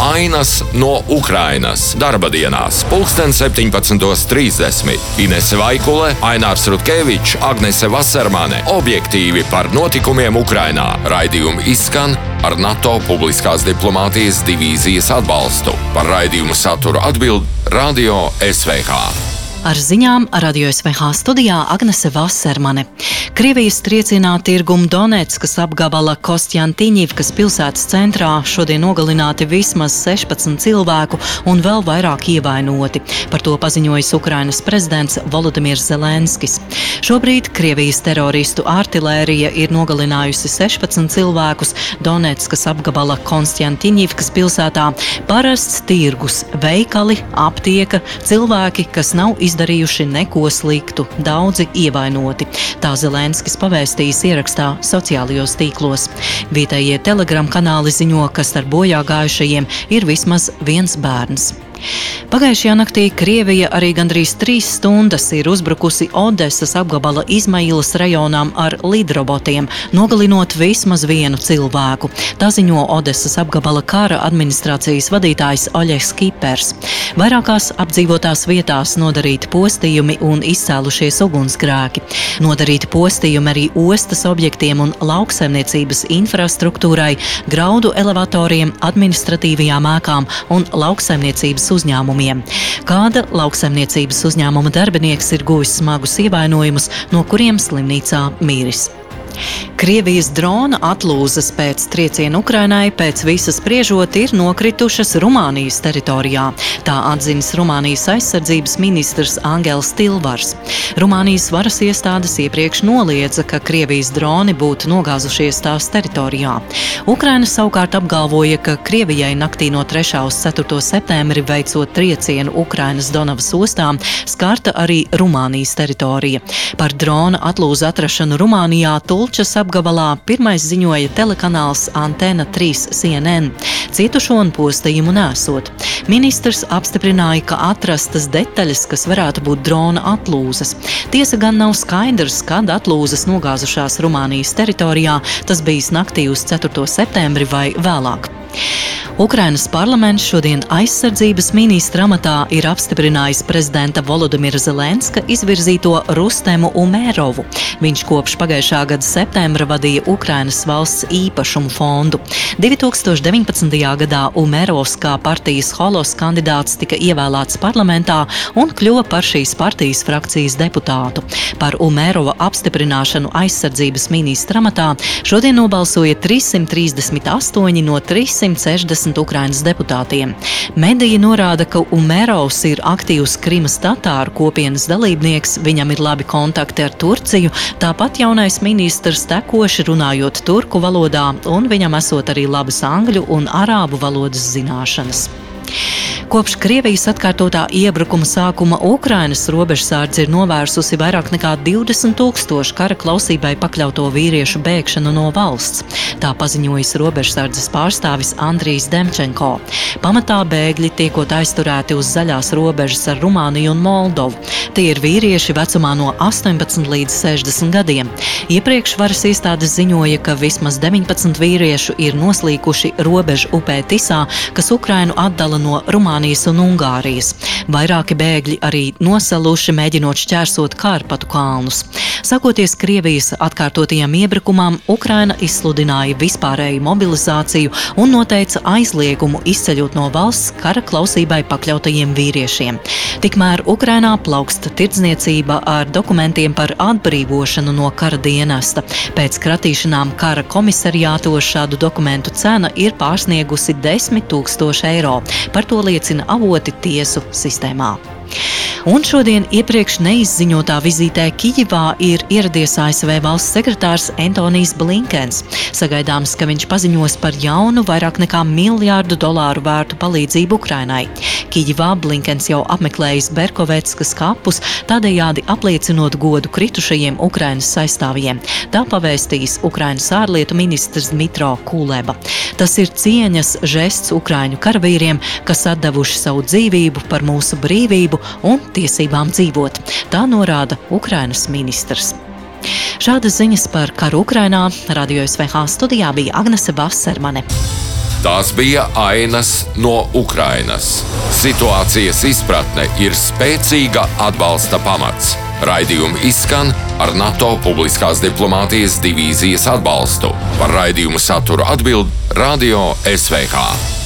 Ainas no Ukrainas darba dienās, pulksten 17.30. Inese Vaikule, Ainārs Rutkevičs, Agnese Vasarmane - objektīvi par notikumiem Ukrainā. Raidījumi izskan ar NATO publiskās diplomātijas divīzijas atbalstu. Par raidījumu saturu atbild Radio SVH. Ar ziņām Radio SVH studijā Agnese Vasermane. Krievijas triecienā tirgum Donetskas apgabala Kostjantīņivkas pilsētas centrā šodien nogalināti vismaz 16 cilvēku un vēl vairāk ievainoti. Par to paziņojis Ukrainas prezidents Volodimirs Zelenskis. Šobrīd Krievijas teroristu artilērija ir nogalinājusi 16 cilvēkus Donetskas apgabala Kostjantīņivkas pilsētā. Parasts tirgus, veikali, aptieka, cilvēki, kas nav izdevušies izdarījuši neko sliktu, daudzi ievainoti. Tā Zelenskis pavēstījis ierakstā sociālajos tīklos. Vietējie telegram kanāli ziņo, ka starp bojā gājušajiem ir vismaz viens bērns. Pagājušajā naktī Krievija arī gandrīz trīs stundas ir uzbrukusi Odesas apgabala Izmailas rajonām ar lidrobotiem, nogalinot vismaz vienu cilvēku. Tā ziņo Odesas apgabala kara administrācijas vadītājs Oļegs Kipers. Vairākās apdzīvotās vietās nodarīti postījumi un izcēlušies ugunsgrēki. Nodarīti postījumi arī ostas objektiem un lauksaimniecības infrastruktūrai, graudu elevatoriem, administratīvajām ēkām un lauksaimniecības uzņēmumiem. Kāda lauksaimniecības uzņēmuma darbinieks ir guvis smagus ievainojumus, no kuriem slimnīcā mīris. Krievijas drona atlūzas pēc trieciena Ukrainai pēc visas spriežot ir nokritušas Rumānijas teritorijā. Tā atzinis Rumānijas aizsardzības ministrs Angels Tilvars. Rumānijas varas iestādes iepriekš noliedza, ka Krievijas droni būtu nogāzušies tās teritorijā. Ukraina savukārt apgalvoja, ka Krievijai naktī no 3. uz 4. septembri veicot triecienu Ukrainas Donavas ostām skarta arī Rumānijas teritorija. Par drona atlūzu atrašanu Rumānijā Tulčas apgalvoja apgabalā pirmais ziņoja telekanāls Antena 3 CNN. Cietušo un postījumu nesot. Ministrs apstiprināja, ka atrastas detaļas, kas varētu būt drona atlūzas. Tiesa gan nav skaidrs, kad atlūzas nogāzušās Rumānijas teritorijā, tas bijis naktī uz 4. septembri vai vēlāk. Ukrainas parlaments šodien aizsardzības ministra amatā ir apstiprinājis prezidenta Volodimira Zelenska izvirzīto Rustemu Umērovu. Viņš kopš pagājušā gada septembra vadīja Ukrainas valsts īpašumu fondu. 2019. gadā Umērovs kā partijas holos kandidāts tika ievēlēts parlamentā un kļuva par šīs partijas frakcijas deputātu. Par Umērova apstiprināšanu aizsardzības ministra amatā šodien nobalsoja 338 no 360 15 Ukrainas deputātiem. Mediji norāda, ka Umerovs ir aktīvs Krimas tatāru kopienas dalībnieks, viņam ir labi kontakti ar Turciju, tāpat jaunais ministrs tekoši runājot turku valodā, un viņam esot arī labas angļu un arābu valodas zināšanas. Kopš Krievijas atkārtotā iebrukuma sākuma Ukrainas robežsārdze ir novērsusi vairāk nekā 20 tūkstošu kara klausībai pakļauto vīriešu bēgšanu no valsts. Tā paziņojas robežsardzes pārstāvis Andrijs Demčenko. Pamatā bēgļi tiekot aizturēti uz zaļās robežas ar Rumāniju un Moldovu. Tie ir vīrieši vecumā no 18 līdz 60 gadiem. Iepriekš varas iestādes ziņoja, ka vismaz 19 vīriešu ir noslīkuši robežu upē Tisā, kas Ukrainu atdala no Rumānijas. Un Ungārijas. Vairāki bēgļi arī nosaluši, mēģinot šķērsot Kārpatu kalnus. Sakoties Krievijas atkārtotajām iebrukumam, Ukraina izsludināja vispārēju mobilizāciju un noteica aizliegumu izceļot no valsts kara klausībai pakļautajiem vīriešiem. Tikmēr Ukrainā plauksta tirdzniecība ar dokumentiem par atbrīvošanu no kara dienesta. Pēc kratīšanām kara komisariātos šādu dokumentu cena ir pārsniegusi 10 000 eiro. Par to liecina avoti tiesu sistēmā. Un šodien iepriekš neizziņotā vizītē Kijivā ir ieradies ASV valsts sekretārs Antonijs Blinkens. Sagaidāms, ka viņš paziņos par jaunu vairāk nekā miljārdu dolāru vērtu palīdzību Ukrainai. Kijivā Blinkens jau apmeklējis Berkovetskas kapus, tādējādi apliecinot godu kritušajiem Ukrainas aizstāvjiem. Tā pavēstījis Ukrainas ārlietu ministrs Dmitro Kuleba. Tas ir cieņas žests Ukraiņu karavīriem, kas atdevuši savu dzīvību par mūsu brīvību un tiesībām dzīvot. Tā norāda Ukrainas ministrs. Šādas ziņas par karu Ukrainā radio SVH studijā bija Agnese Vasarmane. Tās bija ainas no Ukrainas. Situācijas izpratne ir spēcīga atbalsta pamats. Raidījumi izskan ar NATO publiskās diplomātijas divīzijas atbalstu. Par raidījumu saturu atbild Radio SVH.